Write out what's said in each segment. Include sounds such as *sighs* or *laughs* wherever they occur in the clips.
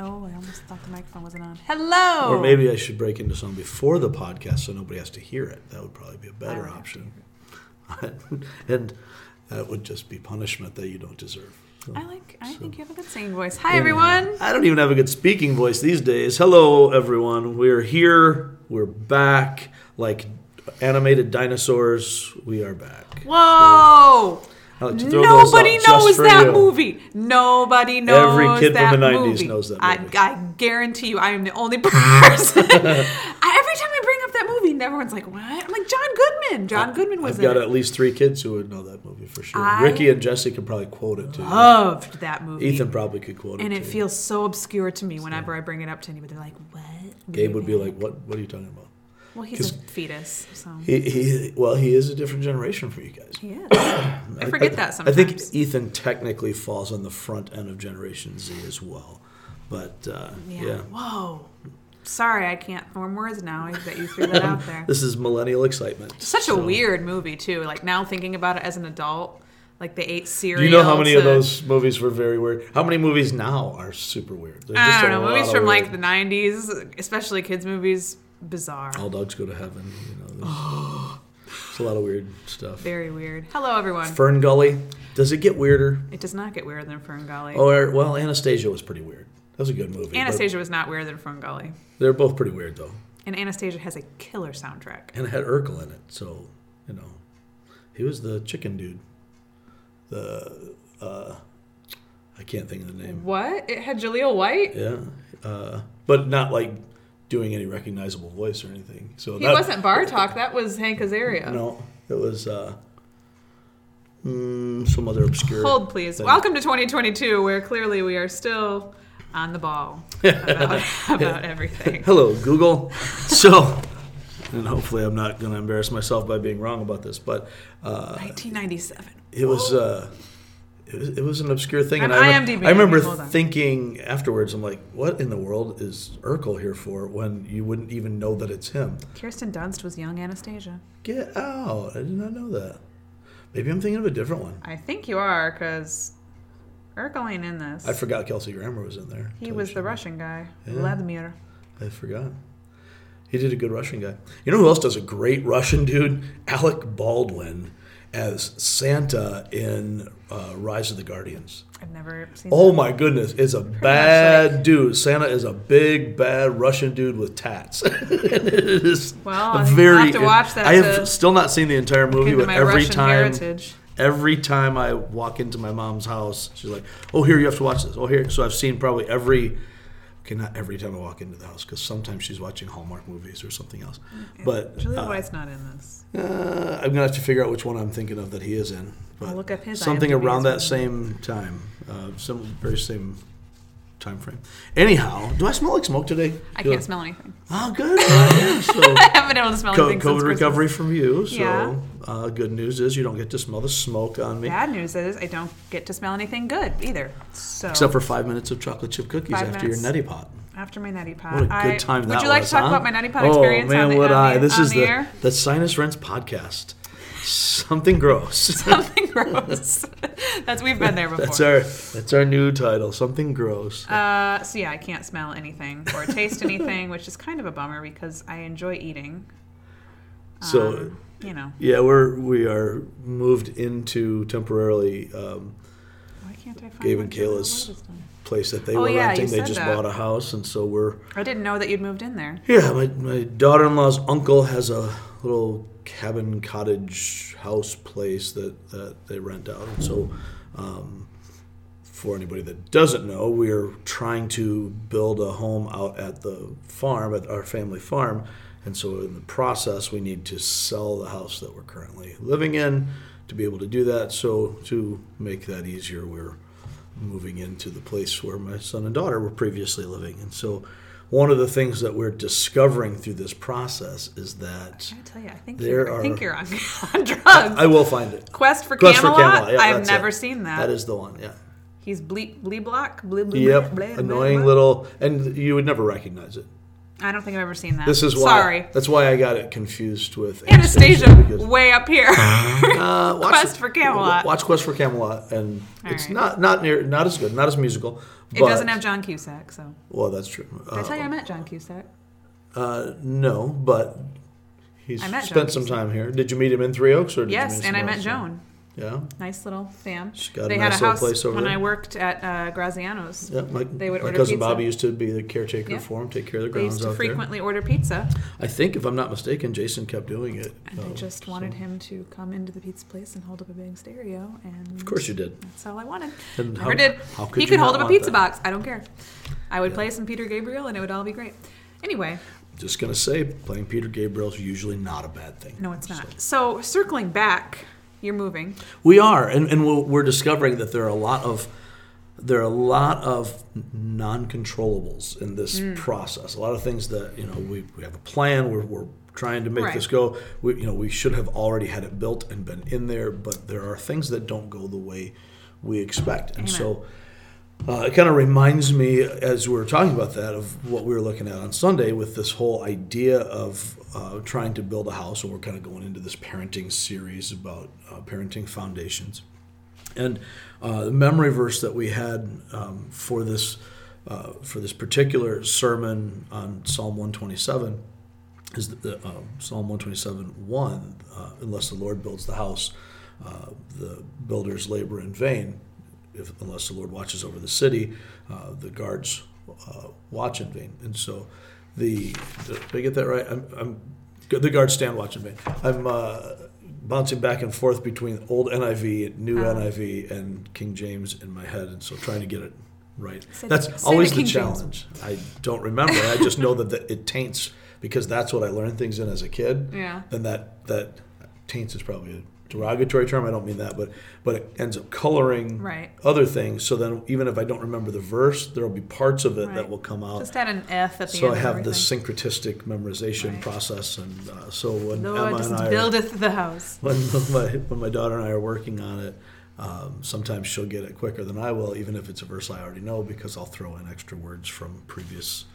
Oh, I almost thought the microphone wasn't on. Hello. Or maybe I should break into song before the podcast so nobody has to hear it. That would probably be a better would have to option. *laughs* and that would just be punishment that you don't deserve. So- I like. I think you have a good singing voice. Hi, everyone. I don't even have a good speaking voice these days. Hello, everyone. We're here. We're back. Like animated dinosaurs, we are back. Whoa. I like to throw those Nobody knows that you. movie. Nobody knows Every kid that from the 90s movie. knows that I, movie. I guarantee you, I am the only *laughs* person. *laughs* I, every time I bring up that movie, and everyone's like, "What?" I'm like, "John Goodman." John Goodman was I've got it. at least three kids who would know that movie for sure. I Ricky and Jesse could probably quote it too. Loved that movie. Ethan probably could quote it and it feels so obscure to me whenever I bring it up to anybody. They're like, "What?" Gabe would be like, "What? What are you talking about?" "Well, he's a fetus, so He, he well, he is a different generation for you guys. he is." *coughs* I forget that sometimes. I think Ethan technically falls on the front end of Generation Z as well, but uh, yeah. yeah. Whoa. Sorry, I can't form words now that you threw that out there. *laughs* This is millennial excitement. Such a weird movie too. Like now thinking about it as an adult, like the eight series. Do you know how many of those movies were very weird? How many movies now are super weird? There's I don't know movies from weird- like the '90s, especially kids movies. Bizarre. All Dogs Go to Heaven. You know, there's a lot of weird stuff. Very weird. Hello, everyone. Fern Gully. Does it get weirder? It does not get weirder than Fern Gully. Or well, Anastasia was pretty weird. That was a good movie. Anastasia was not weirder than Fern Gully. They're both pretty weird though, And Anastasia has a killer soundtrack. and it had Urkel in it, so you know, he was the chicken dude. The uh, I can't think of the name. What? It had Jaleel White? Yeah, uh, but not like doing any recognizable voice or anything. So He that, wasn't Bartok. That was Hank Azaria. No, it was uh, mm, some other obscure. Hold, please. thing. Welcome to 2022, where clearly we are still on the ball about, *laughs* about everything. Hello, Google. So, and hopefully I'm not going to embarrass myself by being wrong about this, but uh, 1997. it was. Uh, it was, it was an obscure thing, and I'm I, IMDb-ing I remember it. Hold on. thinking afterwards, I'm like, "What in the world is Urkel here for?" When you wouldn't even know that it's him. Kirsten Dunst was young Anastasia. Get out! I did not know that. Maybe I'm thinking of a different one. I think you are, because Urkel ain't in this. I forgot Kelsey Grammer was in there. he was the the truth. Russian guy, Yeah. Vladimir. I forgot. He did a good Russian guy. You know who else does a great Russian dude? Alec Baldwin as Santa in uh, Rise of the Guardians. I've never seen Oh that. my goodness, is a much bad dude. Santa is a big bad Russian dude with tats. *laughs* it is Well, very. have to watch that I have still not seen the entire movie, but every Russian time, heritage. every time I walk into my mom's house, she's like, "Oh, here you have to watch this." Oh, here. So I've seen probably every. Okay, not every time I walk into the house because sometimes she's watching Hallmark movies or something else. But Jaleel uh, White's not in this. uh, I'm gonna have to figure out which one I'm thinking of that he is in. But I'll look up his something IMDb around that same time, uh, some very same time frame. Anyhow, do I smell like smoke today? I Do can't smell anything. Oh, good. Yeah, *laughs* so I haven't been able to smell co- anything since COVID recovery from you. So Yeah. uh, good news is you don't get to smell the smoke on me, Bad news is I don't get to smell anything good either. So except for five minutes of chocolate chip cookies Five after minutes. your neti pot. after my neti pot. What a good I- time Would that you like was, to talk huh? about my neti pot oh, experience? man, on the, would on I? The, this is the, the the Sinus Rents podcast. Something gross. *laughs* Something gross. *laughs* That's we've been there before. That's our that's our new title. Something gross. Uh, so yeah, I can't smell anything or taste anything, which is kind of a bummer because I enjoy eating. so Um, you know, yeah, we're we are moved into temporarily um, why can't I find Gabe and Kayla's- White has done? place that they Oh, were yeah, renting. They just that. bought a house, and so we're I didn't know that you'd moved in there. yeah. My my daughter-in-law's uncle has a little cabin cottage house place that that they rent out, and so. Um, for anybody that doesn't know, we are trying to build a home out at the farm, at our family farm. And so, in the process, we need to sell the house that we're currently living in to be able to do that. So, to make that easier, we're moving into the place where my son and daughter were previously living. And so, one of the things that we're discovering through this process is that I tell you, I think There you're, I think you're on, *laughs* on drugs. I will find it. Quest for Quest for Camelot. Camelot, yeah, I've never it. seen that. That is the one, yeah. He's bleep bleep block. bleep bleep. Yep, blee, blee, annoying blee. little, and you would never recognize it I don't think I've ever seen that. This is why. Sorry. That's why I got it confused with Anastasia, because- way up here. Uh, *laughs* watch Quest for Camelot. Watch Quest for Camelot, and All it's right. not not near not as good, not as musical. it doesn't have John Cusack, so. Well, that's true. Did I tell you I met John Cusack? Uh, no, but he's spent some time here. Did you meet him in Three Oaks, or did you Yes, and I met? Joan. Yeah, Nice little fam. She's got a they nice had a house place over when there. I worked at uh, Graziano's. yeah. My, They would my order cousin pizza. Bobby used to be the caretaker Yeah. for him, take care of the grounds They used to out frequently order pizza. I think, if I'm not mistaken, Jason kept doing it. and I um, just wanted so- him to come into the pizza place and hold up a big stereo. And Of course, you did. That's all I wanted. And Never how- did. how could he could hold up a pizza that? box. I don't care. I would Yeah. play some Peter Gabriel, and it would all be great. Anyway, Just gonna say, playing Peter Gabriel is usually not a bad thing. no, it's not. So circling back, you're moving. We are, and, and we're we're discovering that there are a lot of there are a lot of non-controllables in this Mm. process. A lot of things that you know we, we have a plan. We're, we're trying to make Right. this go. We you know we should have already had it built and been in there, but there are things that don't go the way we expect, and Amen. so. Uh, it kind of reminds me, as we were talking about that, of what we were looking at on Sunday with this whole idea of uh, trying to build a house. And we're kind of going into this parenting series about uh, parenting foundations. And uh, the memory verse that we had um, for this uh, for this particular sermon on Psalm 127 is the, uh, Psalm 127 1. Uh, Unless the Lord builds the house, the builders labor in vain. If, unless the Lord watches over the city, uh, the guards uh, watch in vain. And so, the did I get that right? I'm, I'm the guards stand watch in vain. I'm uh, bouncing back and forth between old NIV, new Oh. NIV, and King James in my head, and so trying to get it right. Say That's the always the King James. challenge. I don't remember. I just know that the, it taints because that's what I learned things in as a kid. *laughs* Yeah. Then that that taints is probably a derogatory term. I don't mean that, but but it ends up coloring Right. other things. So then even if I don't remember the verse, there will be parts of it that will come out. Just add an F at the so end. So I have this syncretistic memorization Right. process, and uh, so when Lord Emma and I are, buildeth the house. *laughs* when my when my daughter and I are working on it, um, sometimes she'll get it quicker than I will, even if it's a verse I already know, because I'll throw in extra words from previous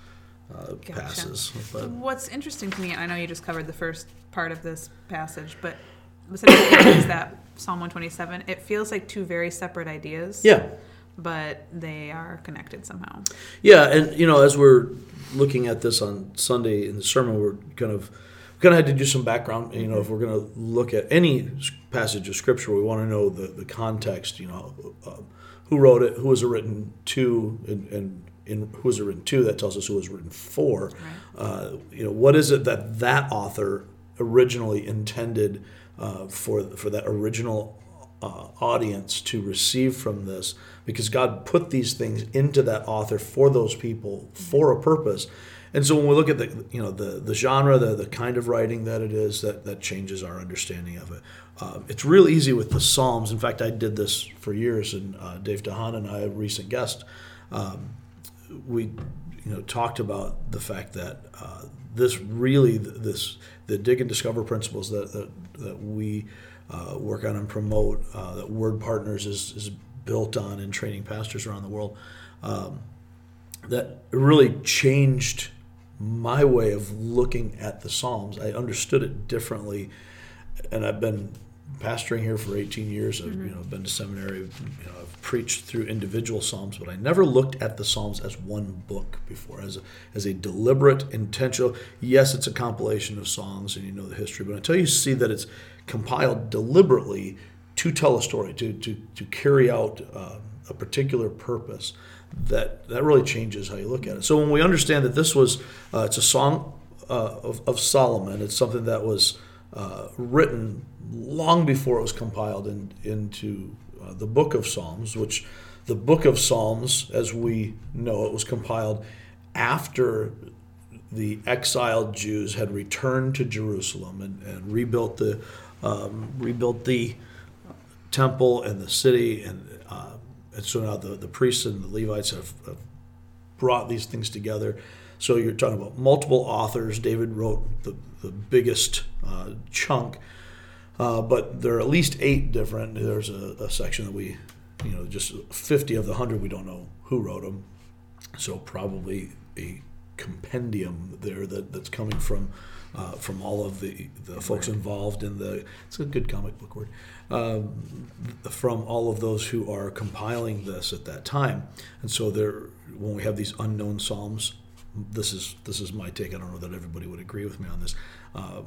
uh, Gotcha. passes. But What's interesting to me, I know you just covered the first part of this passage, but is that Psalm 127, it feels like two very separate ideas. yeah, But they are connected somehow. yeah, and you know, as we're looking at this on Sunday in the sermon, we're kind of kind of had to do some background. You know, if we're going to look at any passage of scripture, we want to know the the context. You know, uh, who wrote it, who was it written to, and, and in who was it written to? That tells us who was written for. Uh, you know, what is it that that author originally intended uh, for for that original uh, audience to receive from this? Because God put these things into that author for those people for a purpose. And so when we look at the you know the the genre, the the kind of writing that it is, that that changes our understanding of it. Um, it's real easy with the Psalms. In fact, I did this for years, and uh, Dave DeHaan and I, a recent guest, um, we you know talked about the fact that uh, this really this the dig and discover principles that that, that we uh, work on and promote uh, that Word Partners is is built on in training pastors around the world. Um, that really changed my way of looking at the Psalms. I understood it differently, and I've been pastoring here for 18 years. I've you know been to seminary. You know, I've preached through individual Psalms, but I never looked at the Psalms as one book before, as a, as a deliberate, intentional. Yes, it's a compilation of songs, and you know the history, but until you see that it's compiled deliberately to tell a story, to to to carry out uh, a particular purpose that that really changes how you look at it. So when we understand that this was uh, it's a song uh, of, of Solomon, it's something that was uh, written long before it was compiled in, into uh, the book of Psalms, which the book of Psalms, as we know, it was compiled after the exiled Jews had returned to Jerusalem and, and rebuilt the um, rebuilt the temple and the city, and, uh, and so now the, the priests and the Levites have, have brought these things together. So you're talking about multiple authors. David wrote the, the biggest uh, chunk, uh, but there are at least eight different. There's a, a section that we, you know, just 50 of the 100 we don't know who wrote them. So probably a compendium there that, that's coming from uh, from all of the, the folks involved in the it's a good comic book word um, from all of those who are compiling this at that time and so there when we have these unknown psalms this is this is my take I don't know that everybody would agree with me on this uh,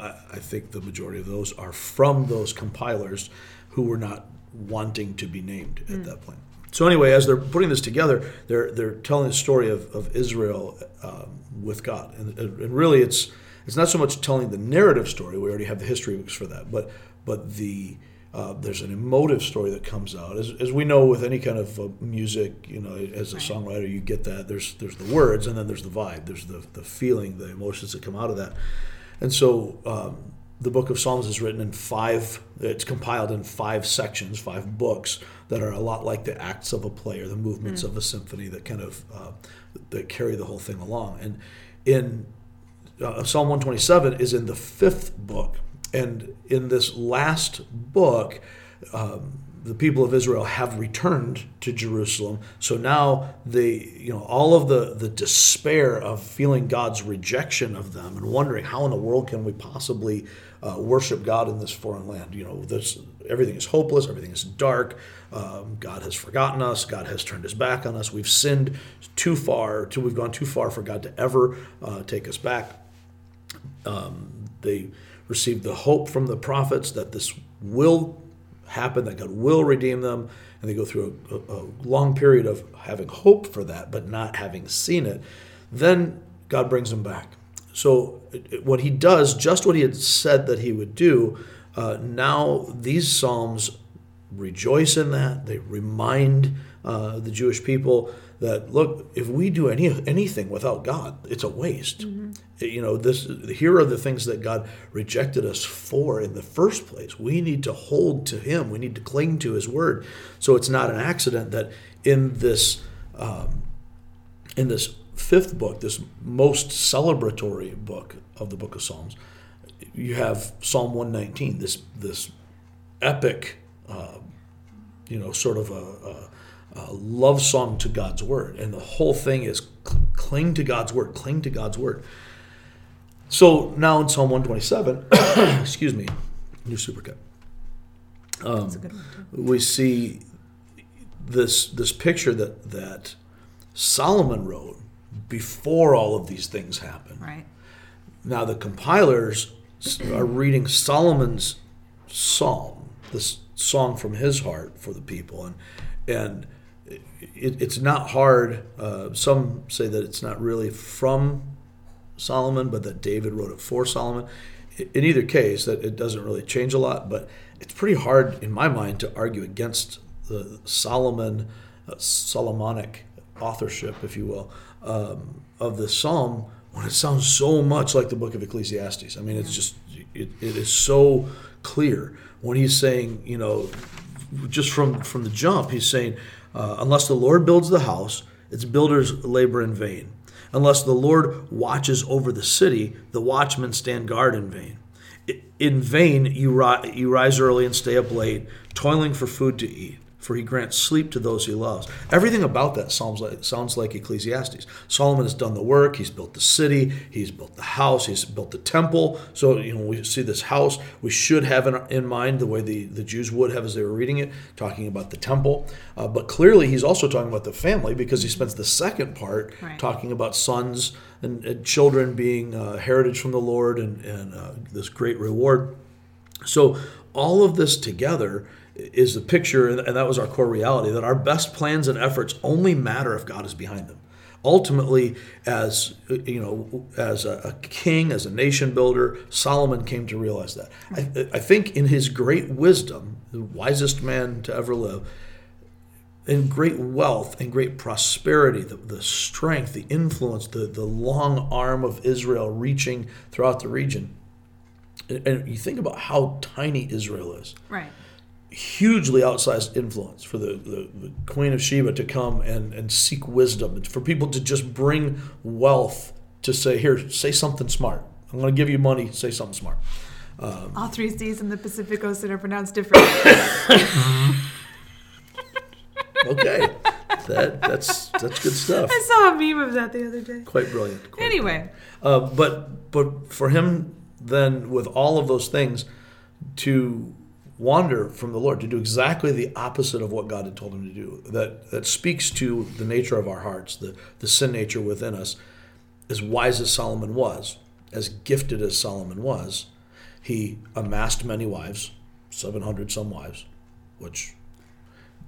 I, I think the majority of those are from those compilers who were not wanting to be named at that point so anyway, as they're putting this together, they're they're telling the story of, of Israel um, with God, and, and really it's it's not so much telling the narrative story. We already have the history books for that, but but the uh, there's an emotive story that comes out, as, as we know with any kind of uh, music. You know, as a Right. songwriter, you get that. There's there's the words, and then there's the vibe. There's the the feeling, the emotions that come out of that. And so um, the book of Psalms is written in five, it's compiled in five sections, five books that are a lot like the acts of a play or the movements of a symphony that kind of uh, that carry the whole thing along. And in uh, Psalm 127 is in the fifth book. And in this last book, um, the people of Israel have returned to Jerusalem. So now they, you know, all of the, the despair of feeling God's rejection of them and wondering how in the world can we possibly uh, worship God in this foreign land? You know, this everything is hopeless, everything is dark. Um, God has forgotten us. God has turned His back on us. We've sinned too far. Till we've gone too far for God to ever uh, take us back they received the hope from the prophets that this will happen, that God will redeem them, and they go through a, a, long period of having hope for that, but not having seen it. Then God brings them back. So what He does, just what He had said that He would do, uh, now these psalms rejoice in that. They remind uh, the Jewish people that look, if we do any anything without God, it's a waste. You know, this here are the things that God rejected us for in the first place. We need to hold to Him. We need to cling to His word. So it's not an accident that in this um, in this fifth book, this most celebratory book of the Book of Psalms, you have Psalm 119. This this epic, uh, you know, sort of a, a, a love song to God's word, and the whole thing is cl- cling to God's word, cling to God's word. So now in Psalm 127, *coughs* excuse me, new supercut, um, good we see this this picture that that Solomon wrote before all of these things happened. Right. Now the compilers are reading Solomon's psalm, this song from his heart for the people, and and it, it's not hard. Uh, some say that it's not really from Solomon, but that David wrote it for Solomon. In either case, that it doesn't really change a lot, but it's pretty hard in my mind to argue against the Solomon, uh, Solomonic authorship, if you will, um, of the psalm when it sounds so much like the book of Ecclesiastes. I mean, it's just it, it is so clear when he's saying, you know, just from from the jump, he's saying, uh, unless the Lord builds the house, its builders labor in vain. Unless the Lord watches over the city, the watchmen stand guard in vain. In vain you, ri- you rise early and stay up late, toiling for food to eat, for he grants sleep to those he loves. Everything about that sounds like, sounds like Ecclesiastes. Solomon has done the work, he's built the city, he's built the house, he's built the temple. So, you know, we see this house, we should have in, in mind the way the, the Jews would have as they were reading it, talking about the temple. Uh, but clearly, he's also talking about the family because he spends the second part Right. talking about sons and, and children being uh, heritage from the Lord and, and uh, this great reward. So all of this together is the picture, and that was our core reality, that our best plans and efforts only matter if God is behind them. Ultimately, as you know, as a, a king, as a nation builder, Solomon came to realize that. I, I think in his great wisdom, the wisest man to ever live, in great wealth and great prosperity, the, the strength, the influence, the, the long arm of Israel reaching throughout the region. And, and you think about how tiny Israel is. Right. Hugely outsized influence for the, the, the Queen of Sheba to come and, and seek wisdom, and for people to just bring wealth to say, Here, say something smart. I'm going to give you money, say something smart. All three C's in the Pacific Ocean are pronounced differently. *laughs* Okay. that that's that's good stuff. I saw a meme of that the other day. Quite brilliant. Quite Anyway, Uh, but but for him then with all of those things to wander from the Lord to do exactly the opposite of what God had told him to do that that speaks to the nature of our hearts the the sin nature within us as wise as Solomon was as gifted as Solomon was he amassed many wives 700 some wives which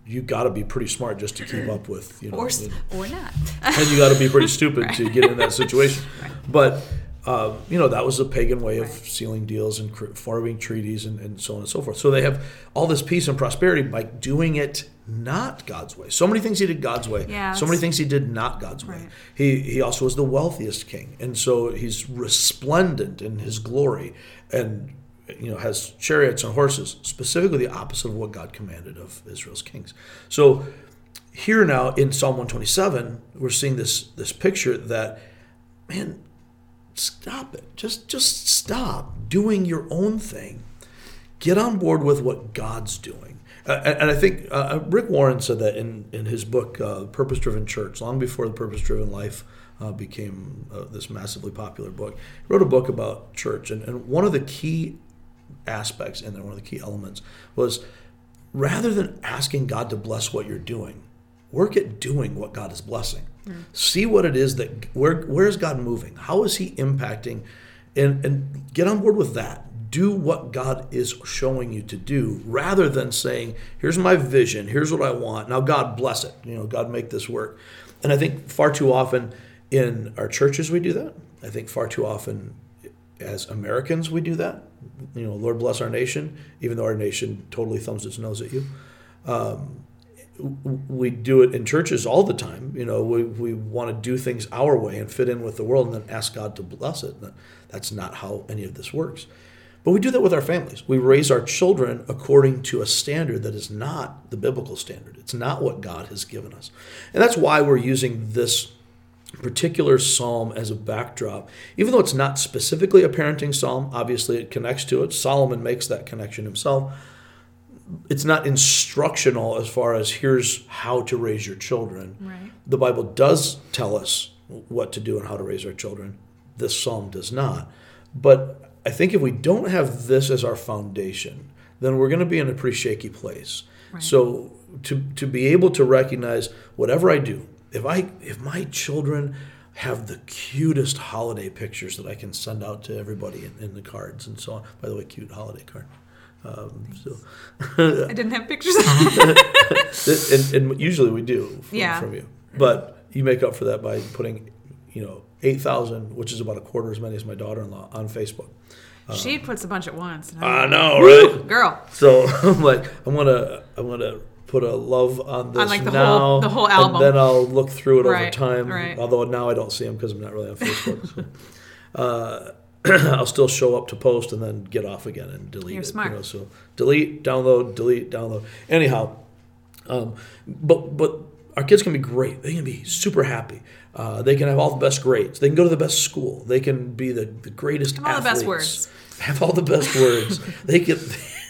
you got to be pretty smart just to keep up with you know or or not. and you got to be pretty *laughs* stupid to get in that situation. *laughs* But uh, you know that was a pagan way of Right. sealing deals and forming treaties and, and so on and so forth. So they have all this peace and prosperity by doing it not God's way. So many things he did God's way. Yeah, so many things he did not God's way. He he also was the wealthiest king, and so he's resplendent in his glory and you know has chariots and horses specifically the opposite of what god commanded of israel's kings so here now in psalm 127 we're seeing this this picture that man stop it. Just just stop doing your own thing. Get on board with what god's doing. Uh, and, i think uh, rick warren said that in, in his book uh, purpose driven church long before the purpose driven life uh, became uh, this massively popular book he wrote a book about church. And, and one of the key aspects in there one of the key elements was rather than asking god to bless what you're doing work at doing what god is blessing see what it is that where where is god moving? How is he impacting? And and get on board with that. Do what god is showing you to do rather than saying here's my vision. Here's what i want. Now god bless it. You know god make this work. And i think far too often in our churches we do that. I think far too often as Americans, we do that. You know, Lord bless our nation, even though our nation totally thumbs its nose at you. Um, we do it in churches all the time. You know, we, we want to do things our way and fit in with the world and then ask God to bless it. That's not how any of this works. But we do that with our families. We raise our children according to a standard that is not the biblical standard. It's not what God has given us. And that's why we're using this particular psalm as a backdrop, even though it's not specifically a parenting psalm, obviously it connects to it. Solomon makes that connection himself. It's not instructional as far as here's how to raise your children. Right. The Bible does tell us what to do and how to raise our children. This psalm does not. But I think if we don't have this as our foundation, then we're going to be in a pretty shaky place. Right. So to to be able to recognize whatever I do, if I if my children have the cutest holiday pictures that I can send out to everybody in, in the cards and so on. By the way, cute holiday card. Um, so, *laughs* I didn't have pictures. *laughs* and, and usually we do from, Yeah. from you, but you make up for that by putting, you know, eight thousand, which is about a quarter as many as my daughter-in-law, on Facebook. she puts a bunch at once. I know, right? Girl, So *laughs* I'm like, I'm gonna, I'm gonna put a love on this like, the now, whole- the whole album. and then I'll look through it over time. right. Although now I don't see them because I'm not really on Facebook. so. uh, *clears throat* I'll still show up to post and then get off again and delete You're it. smart. You know, so delete, download, delete, download. Anyhow, um, but but our kids can be great. They can be super happy. Uh, they can have all the best grades. They can go to the best school. They can be the, the greatest Have all the best words. Have all the best words. *laughs* They can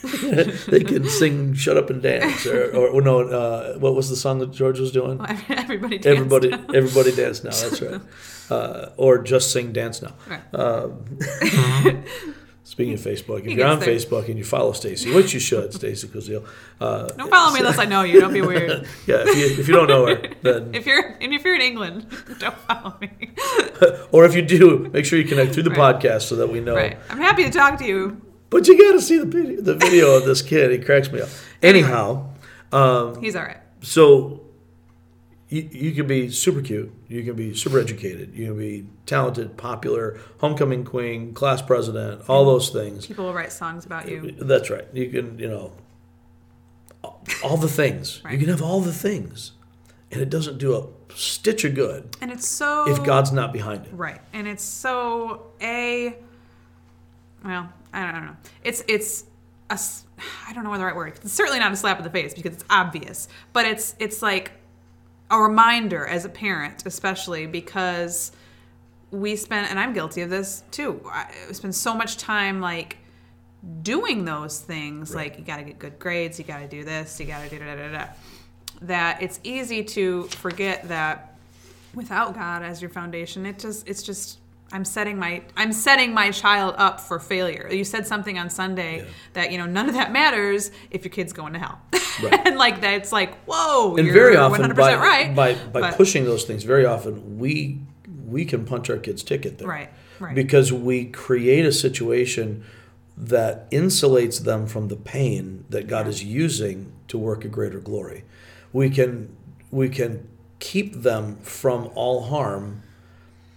they can sing "Shut Up and Dance" or, or, or no, uh, what was the song that George was doing? everybody danced. Everybody, everybody dance now. That's *laughs* right. Uh, or just sing "Dance Now." Right. *laughs* Speaking of Facebook, if He you're on gets Facebook and you follow Stacy, which you should, *laughs* Stacy Kuzil. Uh, Don't follow me unless I know you. Don't be weird. yeah, if you, if you don't know her, then If you're and if you're in England, don't follow me. or if you do, make sure you connect through the Right. podcast so that we know. Right. I'm happy to talk to you. But you got to see the video, the video of this kid. He cracks me up. Anyhow, um, He's all right. so you, you can be super cute. You can be super educated. You can be talented, popular, homecoming queen, class president, all those things. People will write songs about you. That's right. You can, you know, all the things. You can have all the things, and it doesn't do a stitch of good And it's so if God's not behind it. Right. And it's so a well, I don't know. It's it's a *sighs* I don't know the right word. It's certainly not a slap in the face because it's obvious, but it's it's like a reminder as a parent, especially because we spend and I'm guilty of this too. I spend so much time like doing those things like you got to get good grades, you got to do this, you got to do da da da. that it's easy to forget that without God as your foundation, it just it's just I'm setting my I'm setting my child up for failure. You said something on Sunday Yeah. that you know none of that matters if your kid's going to hell, Right. *laughs* and like that it's like whoa, and you're very often 100% by, right by by but- pushing those things very often we we can punch our kids ticket there Right, right. because we create a situation that insulates them from the pain that God is using to work a greater glory we can we can keep them from all harm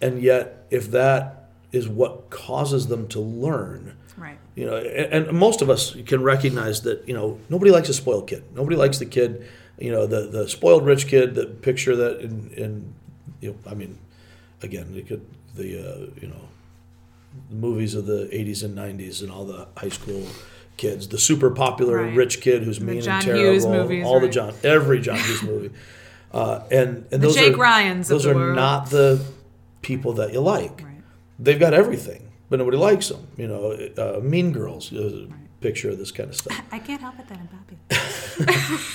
and yet if that is what causes them to learn right. you know and, and most of us can recognize that you know nobody likes a spoiled kid nobody likes the kid you know the the spoiled rich kid the picture that in, in you know i mean again you could the uh, you know the movies of the 80s and 90s and all the high school kids the super popular Right. rich kid who's mean John and terrible Hughes movies, all the right. john every john hughes movie uh, and and those Jake are Ryans those the are world. not the people that you like Right. they've got everything, but nobody likes them. You know, uh, Mean Girls a picture of this kind of stuff. I can't help it that I'm happy. *laughs*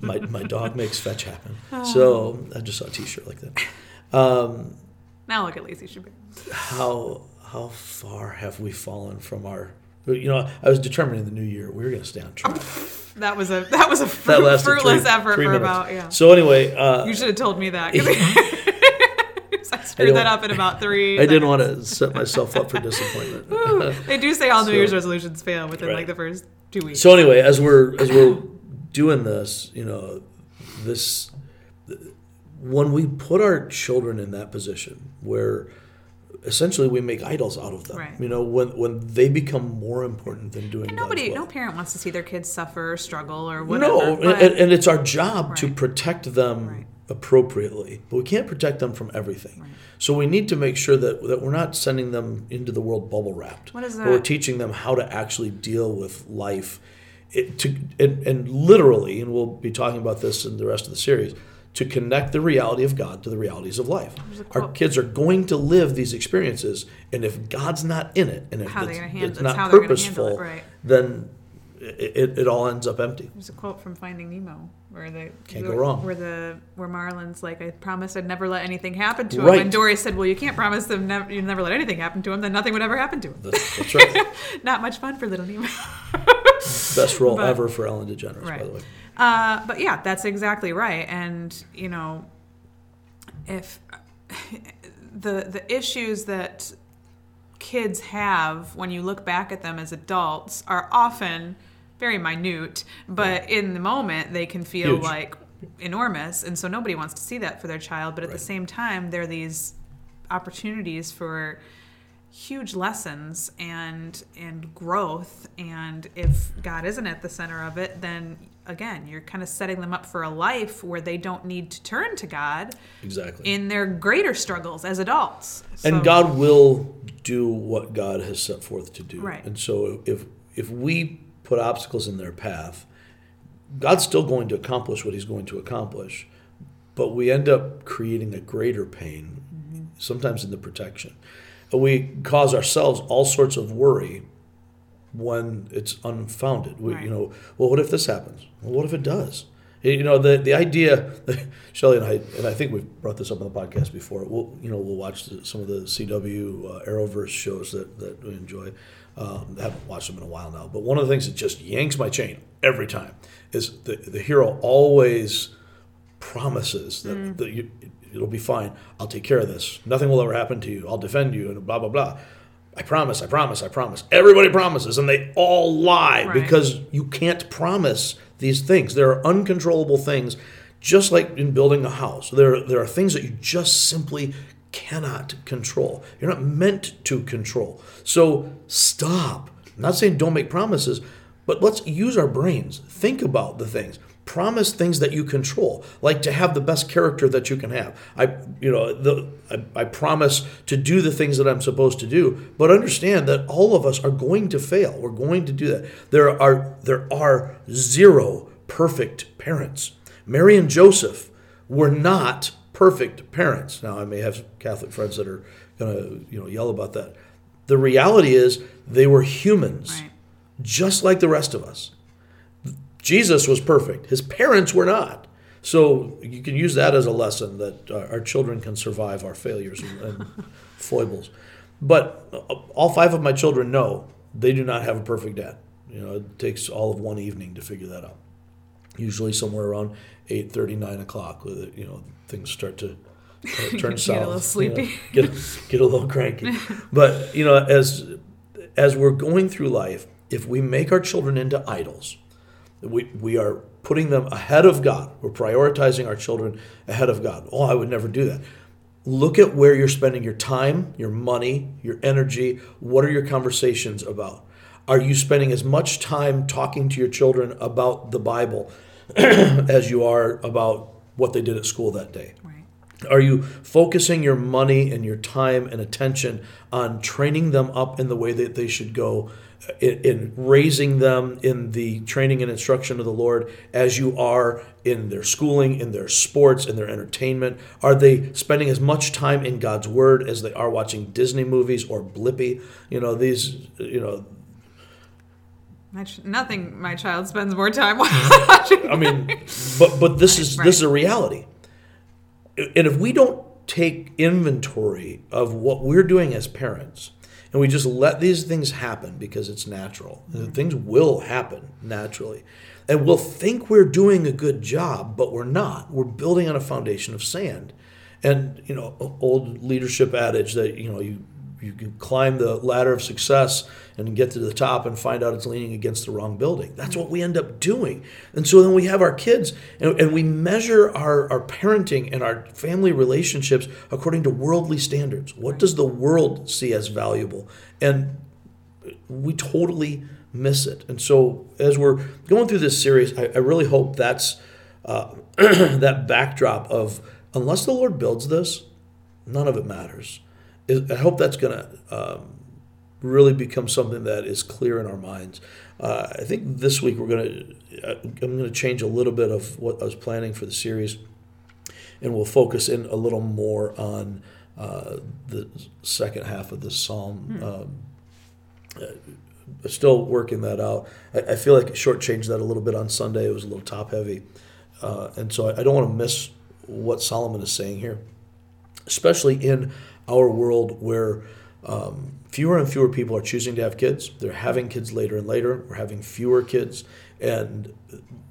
My, my dog makes fetch happen. Oh. So I just saw a T-shirt like that. now look at Lacey Chabert. How how far have we fallen from our? You know, I was determining the new year we were going to stay on track. *laughs* That was a that was a fruit, lasted fruitless three, effort three for minutes. about yeah. So anyway, uh, You should have told me that. *laughs* screwed didn't that want- up in about three. *laughs* I didn't want to set myself up for disappointment. *laughs* They do say all New So- Year's resolutions fail within Right. like the first two weeks. So anyway, as we're as we're doing this, you know, this when we put our children in that position where essentially we make idols out of them. Right. You know, when when they become more important than doing And nobody, no parent wants to see their kids suffer or struggle or whatever. No, and, and it's our job to protect them Right. Appropriately, but we can't protect them from everything. So we need to make sure that, that we're not sending them into the world bubble wrapped. What is but We're teaching them how to actually deal with life, it, to and, and literally, and we'll be talking about this in the rest of the series. To connect the reality of God to the realities of life. Our kids are going to live these experiences, and if God's not in it, and if How it's, it's not how they're gonna handle purposeful, it, right. then it, it, it all ends up empty. There's a quote from Finding Nemo where the Can't go wrong. Where the where Marlin's like, I promised I'd never let anything happen to him. Right. And Dory said, Well, you can't promise them never, you never let anything happen to him, then nothing would ever happen to him. That's, that's right. *laughs* Not much fun for little Nemo. *laughs* Best role But- ever for Ellen DeGeneres, by the way. Uh, but yeah, that's exactly right. And you know, if *laughs* the the issues that kids have when you look back at them as adults are often very minute, but in the moment they can feel Huge. like enormous, and so nobody wants to see that for their child. But at Right. the same time, there are these opportunities for huge lessons and and growth and if god isn't at the center of it then again you're kind of setting them up for a life where they don't need to turn to god Exactly. in their greater struggles as adults and So- God will do what God has set forth to do. Right. And so if if we put obstacles in their path, God's still going to accomplish what he's going to accomplish, but we end up creating a greater pain, Mm-hmm. sometimes in the protection. And we cause ourselves all sorts of worry when it's unfounded. We, Right. You know, well, what if this happens? Well, what if it does? You know, the the idea, *laughs* Shelley and I, and I think we've brought this up on the podcast before. We'll, you know, we'll watch the, some of the CW uh, Arrowverse shows that, that we enjoy. Um, I haven't watched them in a while now, but one of the things that just yanks my chain every time is the the hero always promises that, that you, it'll be fine. I'll take care of this. Nothing will ever happen to you. I'll defend you, and blah blah blah. I promise. I promise. I promise. Everybody promises, and they all lie Right. because you can't promise these things. There are uncontrollable things, just like in building a house. There there are things that you just simply cannot control. You're not meant to control. So stop. I'm not saying don't make promises, but let's use our brains. Think about the things. Promise things that you control, like to have the best character that you can have. I, you know, the I, I promise to do the things that I'm supposed to do, but understand that all of us are going to fail. We're going to do that. There are there are zero perfect parents. Mary and Joseph were not perfect parents. Now, I may have Catholic friends that are going to you know yell about that. The reality is they were humans Right. just like the rest of us. Jesus was perfect. His parents were not. So you can use that as a lesson that uh, our children can survive our failures and, *laughs* foibles. But uh, all five of my children know they do not have a perfect dad. You know, it takes all of one evening to figure that out. Usually somewhere around 8.30, 9 o'clock, with it, you know, things start to uh, *laughs* turn Get a little sleepy. You know, get, get a little cranky. *laughs* But, you know, as as we're going through life, if we make our children into idols, we, we are putting them ahead of God. We're prioritizing our children ahead of God. Oh, I would never do that. Look at where you're spending your time, your money, your energy. What are your conversations about? Are you spending as much time talking to your children about the Bible *clears throat* as you are about what they did at school that day? Right. Are you focusing your money and your time and attention on training them up in the way that they should go, uh, in, in, raising them in the training and instruction of the Lord as you are in their schooling, in their sports, in their entertainment? Are they spending as much time in God's Word as they are watching Disney movies or Blippi? You know, these, you know, My ch- nothing. My child spends more time *laughs* mm-hmm. watching. I mean, but but this is Right. this is a reality. And if we don't take inventory of what we're doing as parents, and we just let these things happen because it's natural, mm-hmm. things will happen naturally, and we'll think we're doing a good job, but we're not. We're building on a foundation of sand, and you know, old leadership adage that you know you you can climb the ladder of success and get to the top and find out it's leaning against the wrong building. That's what we end up doing. And so then we have our kids and, and we measure our, our parenting and our family relationships according to worldly standards. What does the world see as valuable? And we totally miss it. And so as we're going through this series, I, I really hope that's uh, *clears throat* that backdrop of unless the Lord builds this, none of it matters. Is- I hope that's going to um, really become something that is clear in our minds. Uh, I think this week we're going to I'm going to change a little bit of what I was planning for the series, and we'll focus in a little more on uh, the second half of the psalm. Um, uh, still working that out. I, I feel like I shortchanged that a little bit on Sunday. It was a little top heavy, uh, and so I, I don't want to miss what Solomon is saying here, especially in our world where um, fewer and fewer people are choosing to have kids. They're having kids later and later. We're having fewer kids, and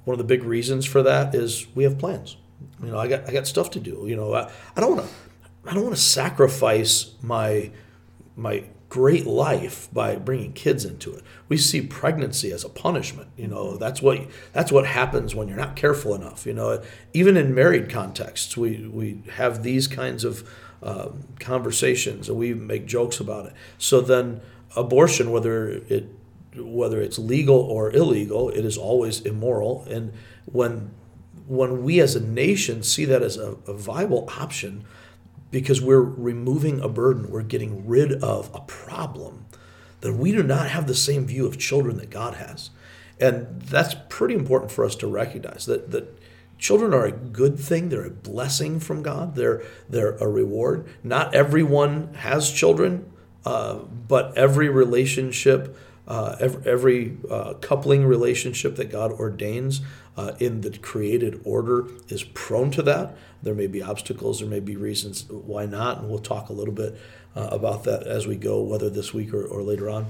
one of the big reasons for that is we have plans. You know, I got I got stuff to do. You know, I, I don't want to I don't want to sacrifice my my great life by bringing kids into it. We see pregnancy as a punishment. You know, that's what that's what happens when you're not careful enough. You know, even in married contexts, we we have these kinds of um, conversations and we even make jokes about it. So then, abortion, whether it whether it's legal or illegal, it is always immoral. And when when we as a nation see that as a, a viable option, because we're removing a burden, we're getting rid of a problem, then we do not have the same view of children that God has. And that's pretty important for us to recognize that, that children are a good thing, they're a blessing from God, they're, they're a reward. Not everyone has children, uh, but every relationship, uh, every, every uh, coupling relationship that God ordains uh, in the created order is prone to that. There may be obstacles, there may be reasons why not, and we'll talk a little bit uh, about that as we go, whether this week or, or later on.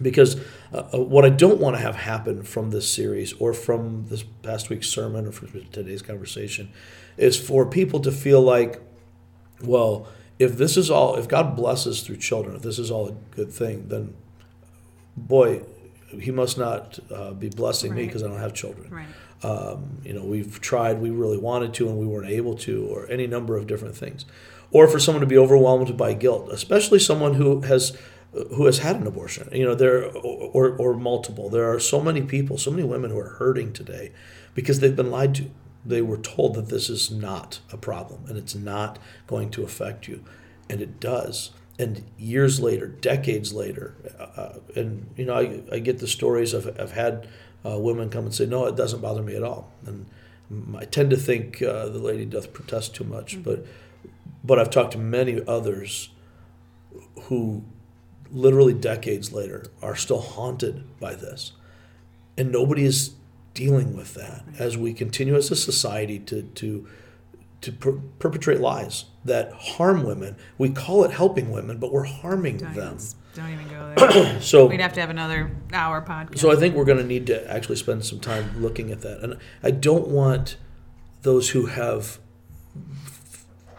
Because uh, uh, what I don't want to have happen from this series or from this past week's sermon or from today's conversation is for people to feel like, well, if this is all, if God blesses through children, if this is all a good thing, then boy, he must not uh, be blessing me because I don't have children. Right. Um, you know, we've tried, we really wanted to, and we weren't able to, or any number of different things. Or for someone to be overwhelmed by guilt, especially someone who has who has had an abortion, you know, there or, or multiple. There are so many people, so many women who are hurting today because they've been lied to. They were told that this is not a problem and it's not going to affect you, and it does. And years later, decades later, uh, and you know, I, I get the stories of I've had uh, women come and say, "No, it doesn't bother me at all." And I tend to think uh, the lady doth protest too much, but but I've talked to many others who literally decades later are still haunted by this, and nobody is dealing with that as we continue as a society to to to per- perpetrate lies that harm women. We call it helping women, but we're harming Don't them. even, don't even go *clears throat* there. So We'd have to have another hour podcast. so I think we're going to need to actually spend some time looking at that. And I don't want those who have,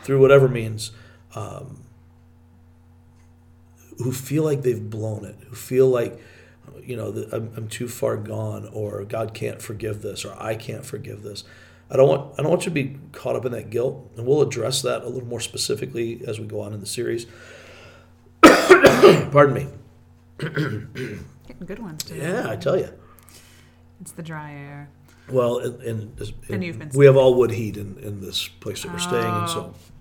through whatever means, um, who feel like they've blown it, who feel like, you know, I'm, I'm too far gone, or God can't forgive this, or I can't forgive this. I don't want I don't want you to be caught up in that guilt, and we'll address that a little more specifically as we go on in the series. *coughs* Pardon me. Getting good ones today. Yeah, I tell you. It's the dry air. Well, and, and, and And you've been we have all wood heat in, in this place that we're staying in, so oh.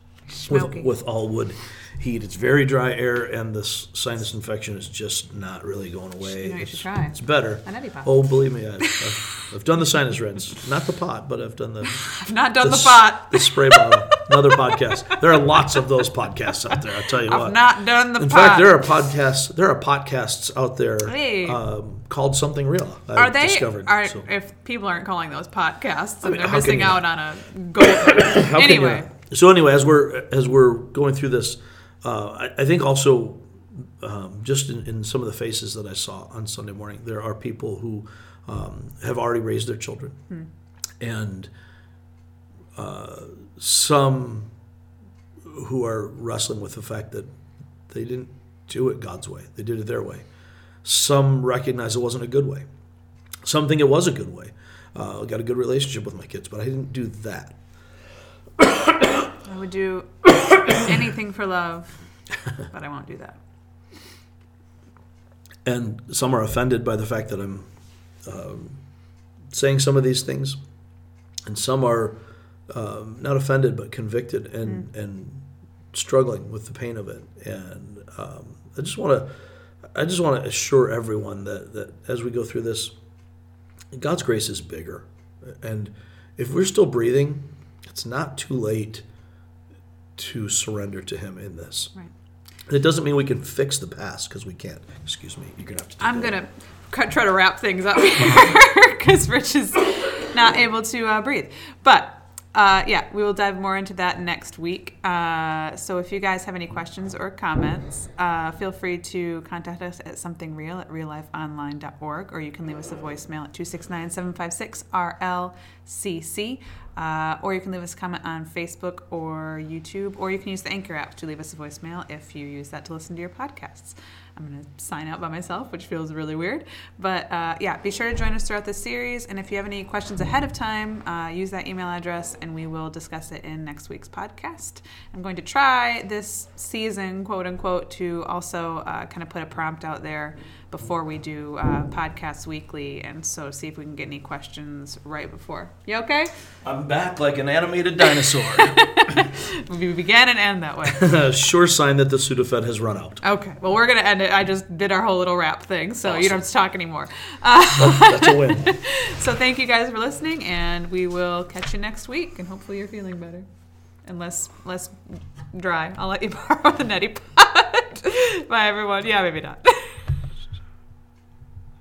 With, with all wood heat, it's very dry air, and this sinus infection is just not really going away. You know, you it's, should try. it's better. An Oh, believe me, I've, I've, I've done the sinus rinse, not the pot, but I've done the *laughs* I've not done the, s- pot. the spray bottle. Another podcast. There are lots of those podcasts out there. I'll tell you what. I've not done the in pot. fact, there are podcasts. There are podcasts out there Hey. um, called something real. I've Are they? discovered? Are, so. if people aren't calling those podcasts, mean, and they're how can missing you out on a gold. *coughs* How can you anyway, not? So anyway, as we're as we're going through this, uh, I, I think also um, just in, in some of the faces that I saw on Sunday morning, there are people who um, have already raised their children, and uh, some who are wrestling with the fact that they didn't do it God's way; they did it their way. Some recognize it wasn't a good way. Some think it was a good way. Uh, I got a good relationship with my kids, but I didn't do that. I would do anything for love, but I won't do that. and some are offended by the fact that I'm um, saying some of these things, and some are um, not offended but convicted and and struggling with the pain of it. And um, I just want to I just want to assure everyone that that as we go through this, God's grace is bigger, and if we're still breathing, it's not too late to surrender to Him in this. Right. It doesn't mean we can fix the past because we can't. Excuse me. You're gonna have to. I'm that. gonna cut, try to wrap things up *laughs* here because Rich is not able to uh, breathe. But uh, yeah, we will dive more into that next week. Uh, so if you guys have any questions or comments, uh, feel free to contact us at somethingreal at reallifeonline.org or you can leave us a voicemail at 269 756 RLCC. Uh, or you can leave us a comment on Facebook or YouTube, or you can use the Anchor app to leave us a voicemail if you use that to listen to your podcasts. I'm going to sign out by myself, which feels really weird. But uh, yeah, be sure to join us throughout this series. And if you have any questions ahead of time, uh, use that email address and we will discuss it in next week's podcast. I'm going to try this season, quote unquote, to also uh, kind of put a prompt out there before we do uh, podcasts weekly. And so see if we can get any questions right before. You okay? I'm back like an animated dinosaur. *laughs* We began and end that way. *laughs* sure sign that the Sudafed has run out. Okay. Well, we're going to end it. I just did our whole little wrap thing, so you don't have to talk anymore. *laughs* Uh, That's a win. so thank you guys for listening, and we will catch you next week. And hopefully you're feeling better, and less less dry. I'll let you borrow the neti pot. Bye, everyone. Yeah, maybe not.